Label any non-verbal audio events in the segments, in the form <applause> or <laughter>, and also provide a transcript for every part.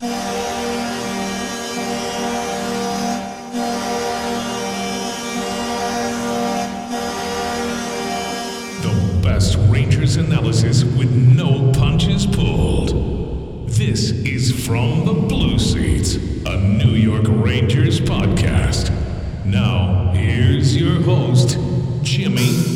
The best Rangers analysis with no punches pulled. This is From the Blue Seats, a New York Rangers podcast. Now, here's your host, Jimmy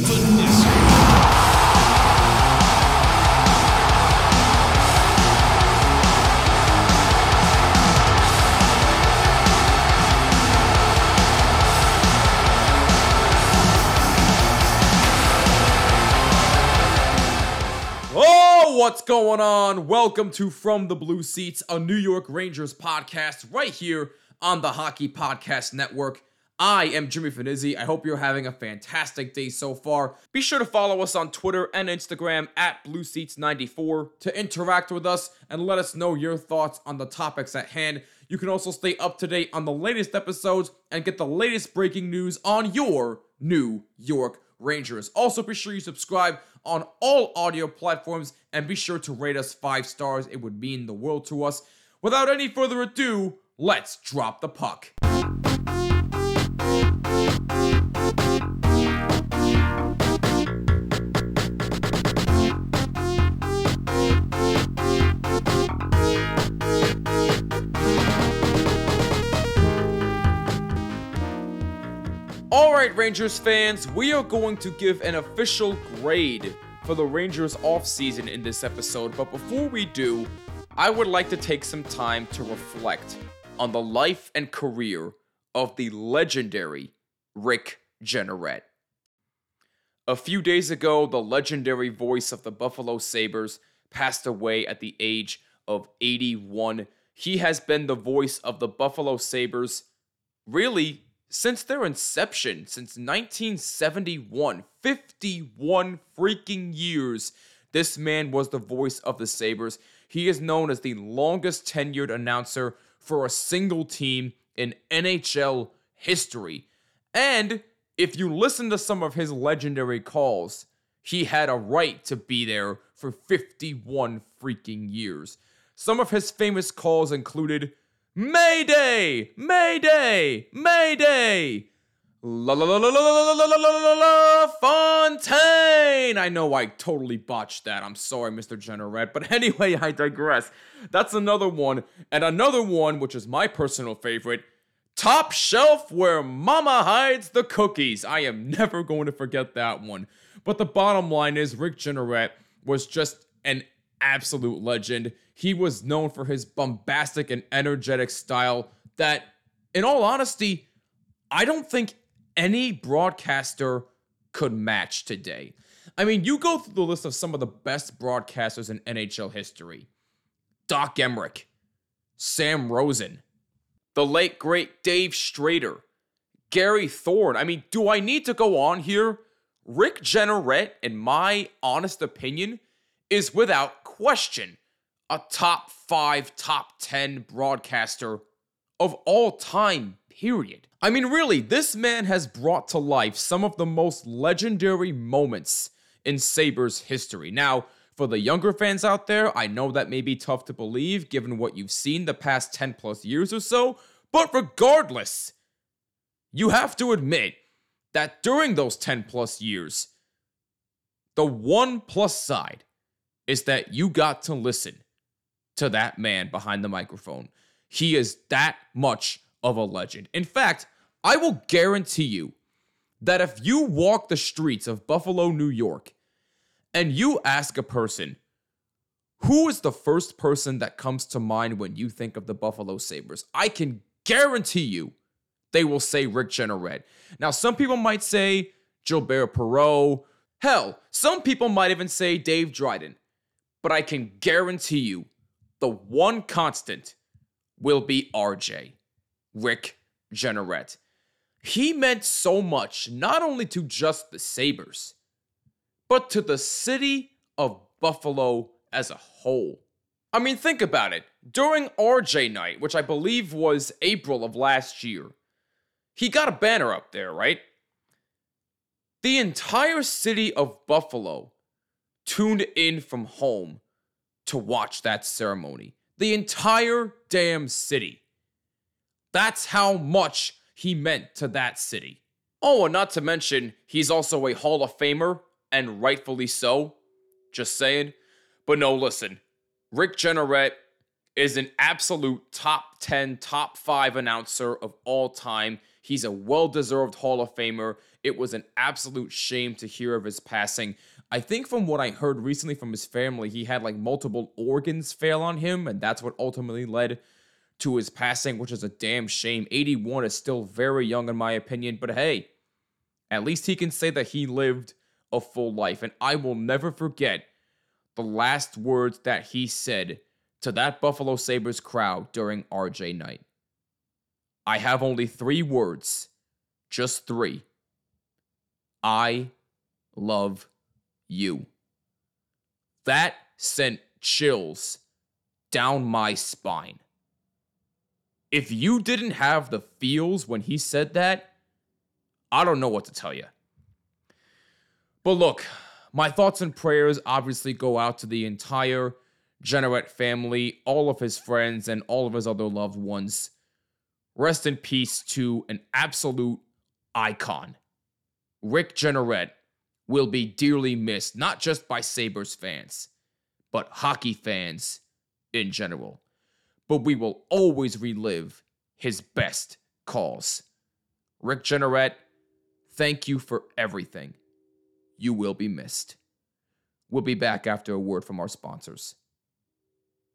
what's going on? Welcome to From the Blue Seats, a New York Rangers podcast right here on the Hockey Podcast Network. I am Jimmy Fanizzi. I hope you're having a fantastic day so far. Be sure to follow us on Twitter and Instagram at BlueSeats94 to interact with us and let us know your thoughts on the topics at hand. You can also stay up to date on the latest episodes and get the latest breaking news on your New York Rangers. Also, be sure you subscribe on all audio platforms and be sure to rate us five stars. It would mean the world to us. Without any further ado, let's drop the puck. Right, Rangers fans, we are going to give an official grade for the Rangers offseason in this episode. But before we do, I would like to take some time to reflect on the life and career of the legendary Rick Jeanneret. A few days ago, the legendary voice of the Buffalo Sabres passed away at the age of 81. He has been the voice of the Buffalo Sabres really since their inception, since 1971, 51 freaking years, this man was the voice of the Sabres. He is known as the longest tenured announcer for a single team in NHL history. And if you listen to some of his legendary calls, he had a right to be there for 51 freaking years. Some of his famous calls included Mayday! Mayday! Mayday! La la la la la la la la la la Fontaine! I know I totally botched that. I'm sorry, Mr. Jeanneret. But anyway, I digress. That's another one. And another one, which is my personal favorite Top Shelf Where Mama Hides the Cookies. I am never going to forget that one. But the bottom line is, Rick Jeanneret was just an absolute legend. He was known for his bombastic and energetic style that, in all honesty, I don't think any broadcaster could match today. I mean, you go through the list of some of the best broadcasters in NHL history Doc Emrick, Sam Rosen, the late great Dave Strader, Gary Thorne. I mean, do I need to go on here? Rick Jeanneret, in my honest opinion, is without question a top five, top 10 broadcaster of all time, period. I mean, really, this man has brought to life some of the most legendary moments in Sabres history. Now, for the younger fans out there, I know that may be tough to believe given what you've seen the past 10 plus years or so, but regardless, you have to admit that during those 10 plus years, the one plus side is that you got to listen to that man behind the microphone. He is that much of a legend. In fact, I will guarantee you that if you walk the streets of Buffalo, New York, and you ask a person, who is the first person that comes to mind when you think of the Buffalo Sabres? I can guarantee you they will say Rick Jeanneret. Now, some people might say Gilbert Perreault. Hell, some people might even say Dave Dryden. But I can guarantee you the one constant will be RJ, Rick Jeanneret. He meant so much, not only to just the Sabres, but to the city of Buffalo as a whole. I mean, think about it. During RJ night, which I believe was April of last year, he got a banner up there, right? The entire city of Buffalo tuned in from home to watch that ceremony. The entire damn city. That's how much he meant to that city. Oh, and not to mention, he's also a Hall of Famer, and rightfully so. Just saying. But no, listen. Rick Jeanneret is an absolute top 10, top 5 announcer of all time. He's a well deserved Hall of Famer. It was an absolute shame to hear of his passing. I think from what I heard recently from his family, he had like multiple organs fail on him, and that's what ultimately led to his passing, which is a damn shame. 81 is still very young, in my opinion, but hey, at least he can say that he lived a full life. And I will never forget the last words that he said to that Buffalo Sabres crowd during RJ night. I have only three words, just three. I love you. That sent chills down my spine. If you didn't have the feels when he said that, I don't know what to tell you. But look, my thoughts and prayers obviously go out to the entire Jeanneret family, all of his friends, and all of his other loved ones. Rest in peace to an absolute icon. Rick Jeanneret will be dearly missed, not just by Sabres fans, but hockey fans in general. But we will always relive his best calls. Rick Jeanneret, thank you for everything. You will be missed. We'll be back after a word from our sponsors.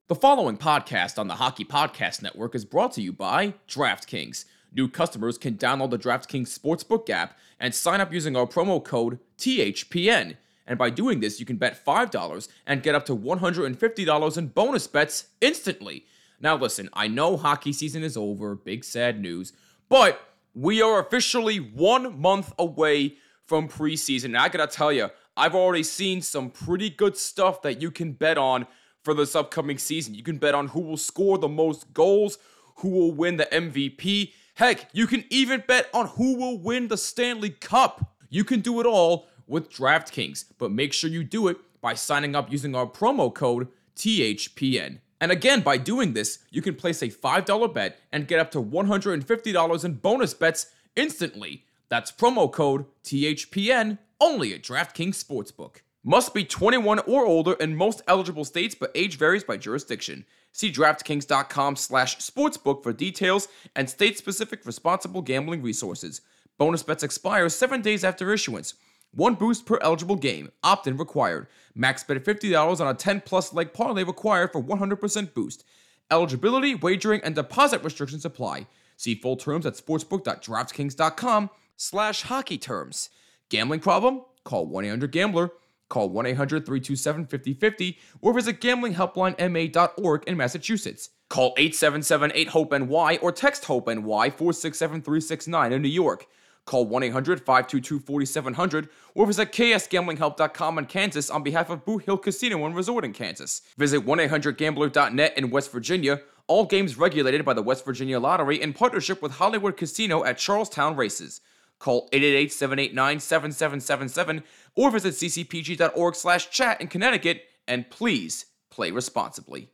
The following podcast on the Hockey Podcast Network is brought to you by DraftKings. New customers can download the DraftKings Sportsbook app and sign up using our promo code THPN. And by doing this, you can bet $5 and get up to $150 in bonus bets instantly. Now, listen, I know hockey season is over, big sad news, but we are officially one month away from preseason. And I gotta tell you, I've already seen some pretty good stuff that you can bet on for this upcoming season. You can bet on who will score the most goals, who will win the MVP. Heck, you can even bet on who will win the Stanley Cup. You can do it all with DraftKings, but make sure you do it by signing up using our promo code THPN. And again, by doing this, you can place a $5 bet and get up to $150 in bonus bets instantly. That's promo code THPN only at DraftKings Sportsbook. Must be 21 or older in most eligible states, but age varies by jurisdiction. See DraftKings.com slash sportsbook for details and state-specific responsible gambling resources. Bonus bets expire seven days after issuance. One boost per eligible game. Opt-in required. Max bet $50 on a 10-plus leg parlay required for 100% boost. Eligibility, wagering, and deposit restrictions apply. See full terms at sportsbook.draftkings.com slash hockey terms. Gambling problem? Call 1-800-GAMBLER. Call 1-800-327-5050 or visit gamblinghelplinema.org in Massachusetts. Call 877-8-HOPE-NY or text HOPE-NY 467-369 in New York. Call 1-800-522-4700 or visit ksgamblinghelp.com in Kansas on behalf of Boot Hill Casino and Resort in Kansas. Visit 1-800-GAMBLER.net in West Virginia. All games regulated by the West Virginia Lottery in partnership with Hollywood Casino at Charlestown Races. Call 888-789-7777 or visit ccpg.org slash chat in Connecticut and please play responsibly.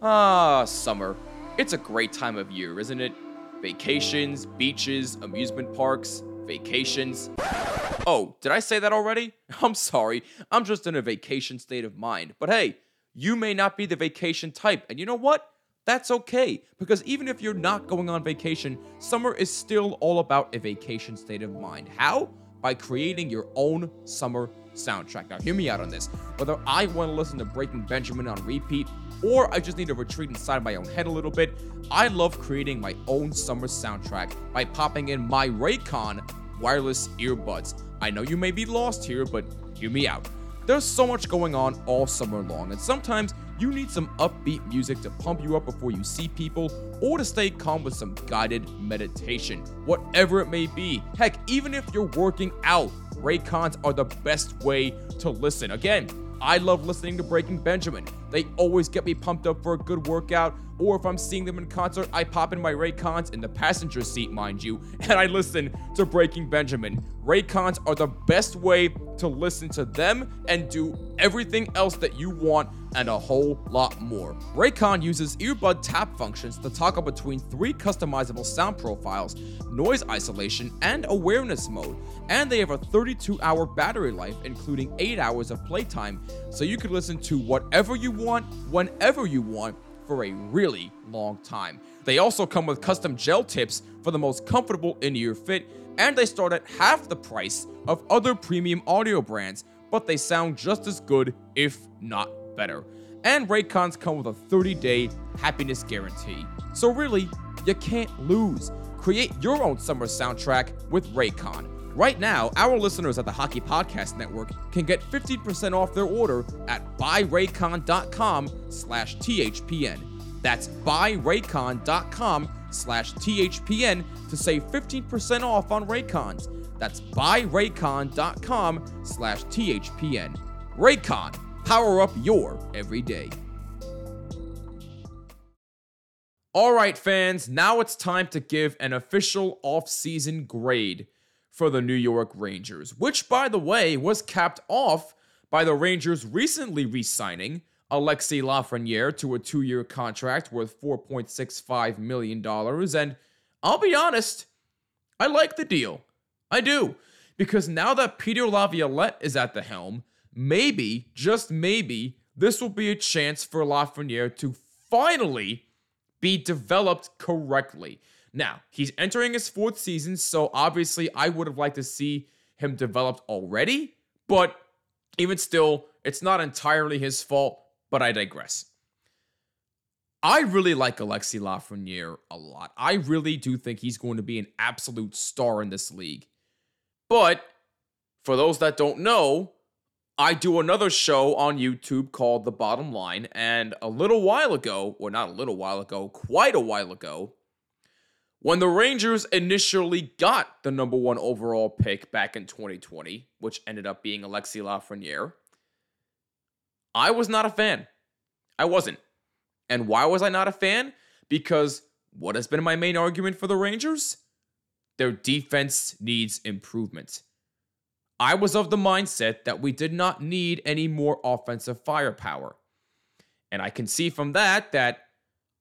Ah, summer. It's a great time of year, isn't it? Vacations, beaches, amusement parks, vacations. Oh, did I say that already? <laughs> I'm sorry. I'm just in a vacation state of mind. But hey, you may not be the vacation type. And you know what? That's okay, because even if you're not going on vacation, summer is still all about a vacation state of mind. How? By creating your own summer soundtrack. Now, hear me out on this. Whether I want to listen to Breaking Benjamin on repeat, or I just need to retreat inside my own head a little bit, I love creating my own summer soundtrack by popping in my Raycon wireless earbuds. I know you may be lost here, but hear me out. There's so much going on all summer long, and sometimes you need some upbeat music to pump you up before you see people, or to stay calm with some guided meditation. Whatever it may be. Heck, even if you're working out, Raycons are the best way to listen. Again, I love listening to Breaking Benjamin. They always get me pumped up for a good workout, or if I'm seeing them in concert, I pop in my Raycons in the passenger seat, mind you, <laughs> and I listen to Breaking Benjamin. Raycons are the best way to listen to them and do everything else that you want and a whole lot more. Raycon uses earbud tap functions to toggle between three customizable sound profiles, noise isolation, and awareness mode. And they have a 32 hour battery life, including 8 hours of playtime, so you can listen to whatever you want, whenever you want, for a really long time. They also come with custom gel tips for the most comfortable in ear fit, and they start at half the price of other premium audio brands, but they sound just as good, if not better. And Raycons come with a 30 day happiness guarantee. So, really, you can't lose. Create your own summer soundtrack with Raycon. Right now, our listeners at the Hockey Podcast Network can get 15% off their order at buyraycon.com slash THPN. That's buyraycon.com slash THPN to save 15% off on Raycons. That's buyraycon.com slash THPN. Raycon, power up your everyday. All right, fans, now it's time to give an official off-season grade for the New York Rangers, which, by the way, was capped off by the Rangers recently re signing Alexi Lafreniere to a two year contract worth $4.65 million. And I'll be honest, I like the deal. I do. Because now that Peter Laviolette is at the helm, maybe, just maybe, this will be a chance for Lafreniere to finally be developed correctly. Now, he's entering his fourth season, so obviously I would have liked to see him developed already, but even still, it's not entirely his fault, but I digress. I really like Alexi Lafreniere a lot. I really do think he's going to be an absolute star in this league. But for those that don't know, I do another show on YouTube called The Bottom Line. And a little while ago, or not a little while ago, quite a while ago, when the Rangers initially got the number one overall pick back in 2020, which ended up being Alexi Lafreniere, I was not a fan. I wasn't. And why was I not a fan? Because what has been my main argument for the Rangers? Their defense needs improvement. I was of the mindset that we did not need any more offensive firepower. And I can see from that that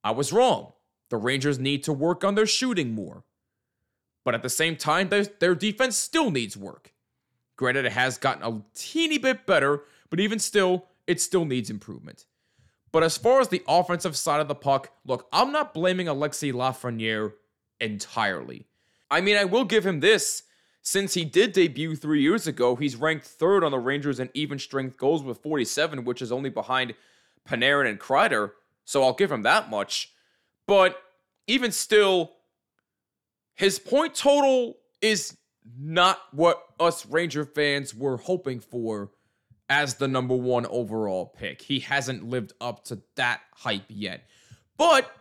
I was wrong. The Rangers need to work on their shooting more. But at the same time, their, their defense still needs work. Granted, it has gotten a teeny bit better, but even still, it still needs improvement. But as far as the offensive side of the puck, look, I'm not blaming Alexi Lafreniere entirely. I mean, I will give him this. Since he did debut three years ago, he's ranked third on the Rangers in even strength goals with 47, which is only behind Panarin and Kreider. So I'll give him that much. But even still, his point total is not what us Ranger fans were hoping for as the number one overall pick. He hasn't lived up to that hype yet. But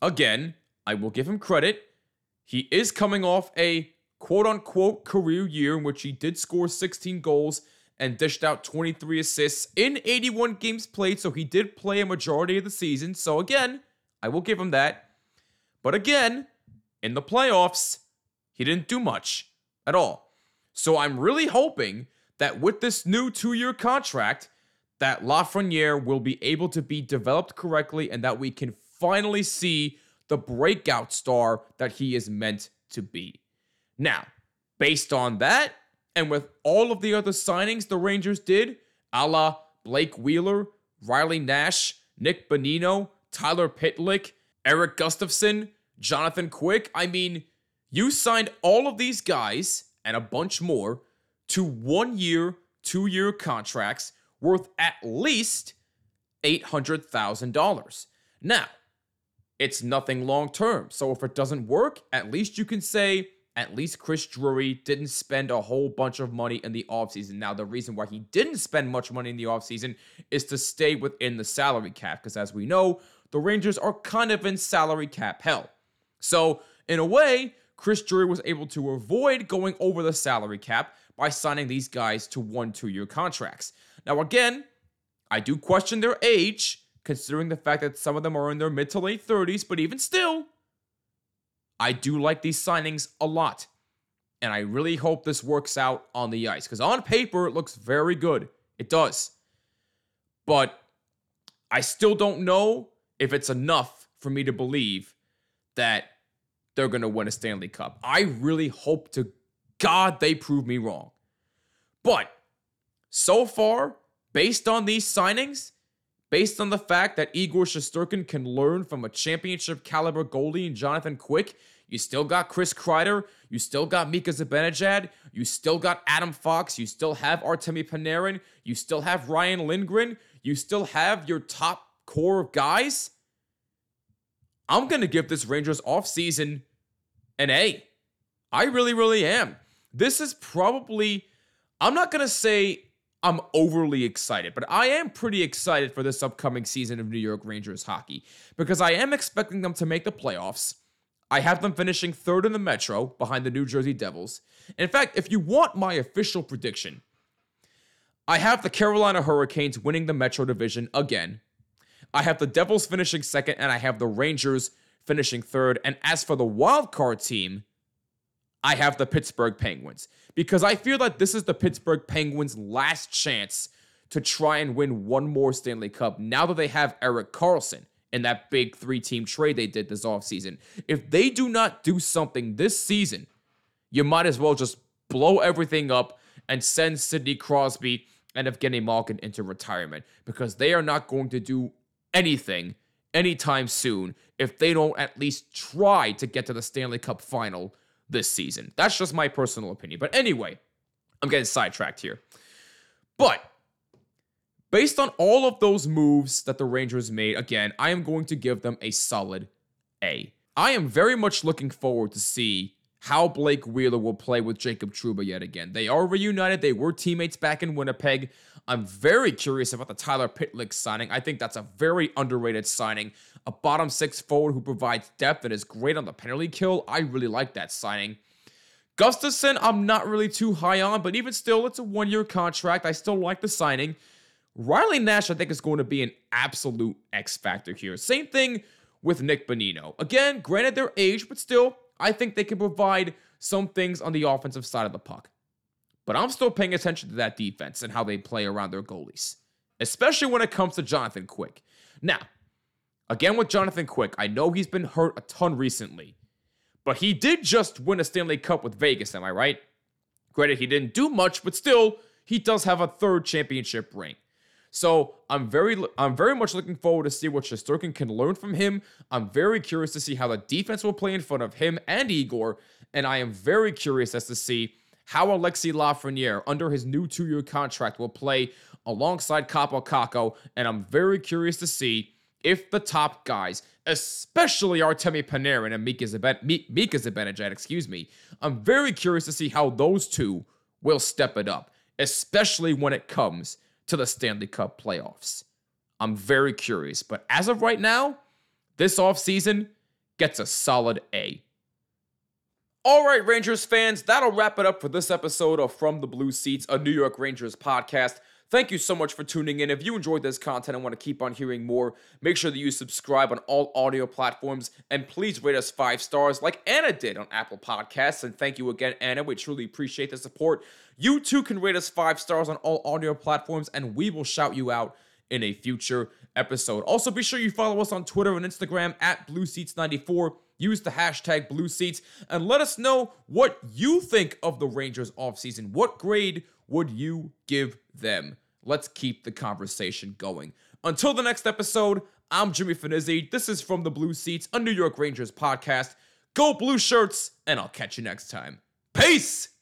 again, I will give him credit. He is coming off a quote unquote career year in which he did score 16 goals and dished out 23 assists in 81 games played. So he did play a majority of the season. So again, I will give him that. But again, in the playoffs, he didn't do much at all. So I'm really hoping that with this new two-year contract, that Lafreniere will be able to be developed correctly and that we can finally see the breakout star that he is meant to be. Now, based on that, and with all of the other signings the Rangers did, a la Blake Wheeler, Riley Nash, Nick Bonino, Tyler Pitlick, Erik Gustafsson, Jonathan Quick, I mean, you signed all of these guys and a bunch more to one year, two year contracts worth at least $800,000. Now, it's nothing long term. So if it doesn't work, at least you can say, at least Chris Drury didn't spend a whole bunch of money in the offseason. Now, the reason why he didn't spend much money in the offseason is to stay within the salary cap, because as we know, the Rangers are kind of in salary cap hell. So, in a way, Chris Drury was able to avoid going over the salary cap by signing these guys to one two year contracts. Now, again, I do question their age, considering the fact that some of them are in their mid to late 30s, but even still, I do like these signings a lot. And I really hope this works out on the ice because on paper, it looks very good. It does. But I still don't know if it's enough for me to believe that they're going to win a Stanley Cup. I really hope to God they prove me wrong. But so far, based on these signings, based on the fact that Igor Shesterkin can learn from a championship caliber goalie and Jonathan Quick, you still got Chris Kreider, you still got Mika Zibanejad, you still got Adam Fox, you still have Artemi Panarin, you still have Ryan Lindgren, you still have your top core of guys. I'm going to give this Rangers offseason an A. I really, really am. This is probably, I'm not going to say I'm overly excited, but I am pretty excited for this upcoming season of New York Rangers hockey because I am expecting them to make the playoffs. I have them finishing third in the Metro behind the New Jersey Devils. In fact, if you want my official prediction, I have the Carolina Hurricanes winning the Metro Division again. I have the Devils finishing second, and I have the Rangers finishing third. And as for the wild card team, I have the Pittsburgh Penguins because I feel that this is the Pittsburgh Penguins' last chance to try and win one more Stanley Cup now that they have Erik Karlsson in that big three team trade they did this offseason. If they do not do something this season, you might as well just blow everything up and send Sidney Crosby and Evgeny Malkin into retirement because they are not going to do anything anytime soon if they don't at least try to get to the Stanley Cup final this season. That's just my personal opinion. But anyway, I'm getting sidetracked here. But based on all of those moves that the Rangers made, again, I am going to give them a solid A. I am very much looking forward to see how Blake Wheeler will play with Jacob Trouba yet again. They are reunited. They were teammates back in Winnipeg. I'm very curious about the Tyler Pitlick signing. I think that's a very underrated signing. A bottom six forward who provides depth and is great on the penalty kill. I really like that signing. Gustafsson, I'm not really too high on, but even still, it's a one year contract. I still like the signing. Riley Nash, I think, is going to be an absolute X factor here. Same thing with Nick Bonino. Again, granted their age, but still, I think they can provide some things on the offensive side of the puck. But I'm still paying attention to that defense and how they play around their goalies, especially when it comes to Jonathan Quick. Now, again with Jonathan Quick, I know he's been hurt a ton recently, but he did just win a Stanley Cup with Vegas, am I right? Granted, he didn't do much, but still, he does have a third championship ring. So I'm very I'm very much looking forward to see what Shesterkin can learn from him. I'm very curious to see how the defense will play in front of him and Igor, and I am very curious as to see how Alexi Lafreniere, under his new two-year contract, will play alongside Kakko, and I'm very curious to see if the top guys, especially Artemi Panarin and Mika, Ziben- Mika Zibanejad, excuse me, I'm very curious to see how those two will step it up, especially when it comes to the Stanley Cup playoffs. I'm very curious, but as of right now, this offseason gets a solid A. All right, Rangers fans, that'll wrap it up for this episode of From the Blue Seats, a New York Rangers podcast. Thank you so much for tuning in. If you enjoyed this content and want to keep on hearing more, make sure that you subscribe on all audio platforms and please rate us five stars like Anna did on Apple Podcasts. And thank you again, Anna. We truly appreciate the support. You too can rate us five stars on all audio platforms and we will shout you out in a future episode. Also, be sure you follow us on Twitter and Instagram at BlueSeats94. Use the hashtag BlueSeats and let us know what you think of the Rangers offseason. What grade would you give them? Let's keep the conversation going. Until the next episode, I'm Jimmy Fanizzi. This is From the Blue Seats, a New York Rangers podcast. Go Blue Shirts, and I'll catch you next time. Peace!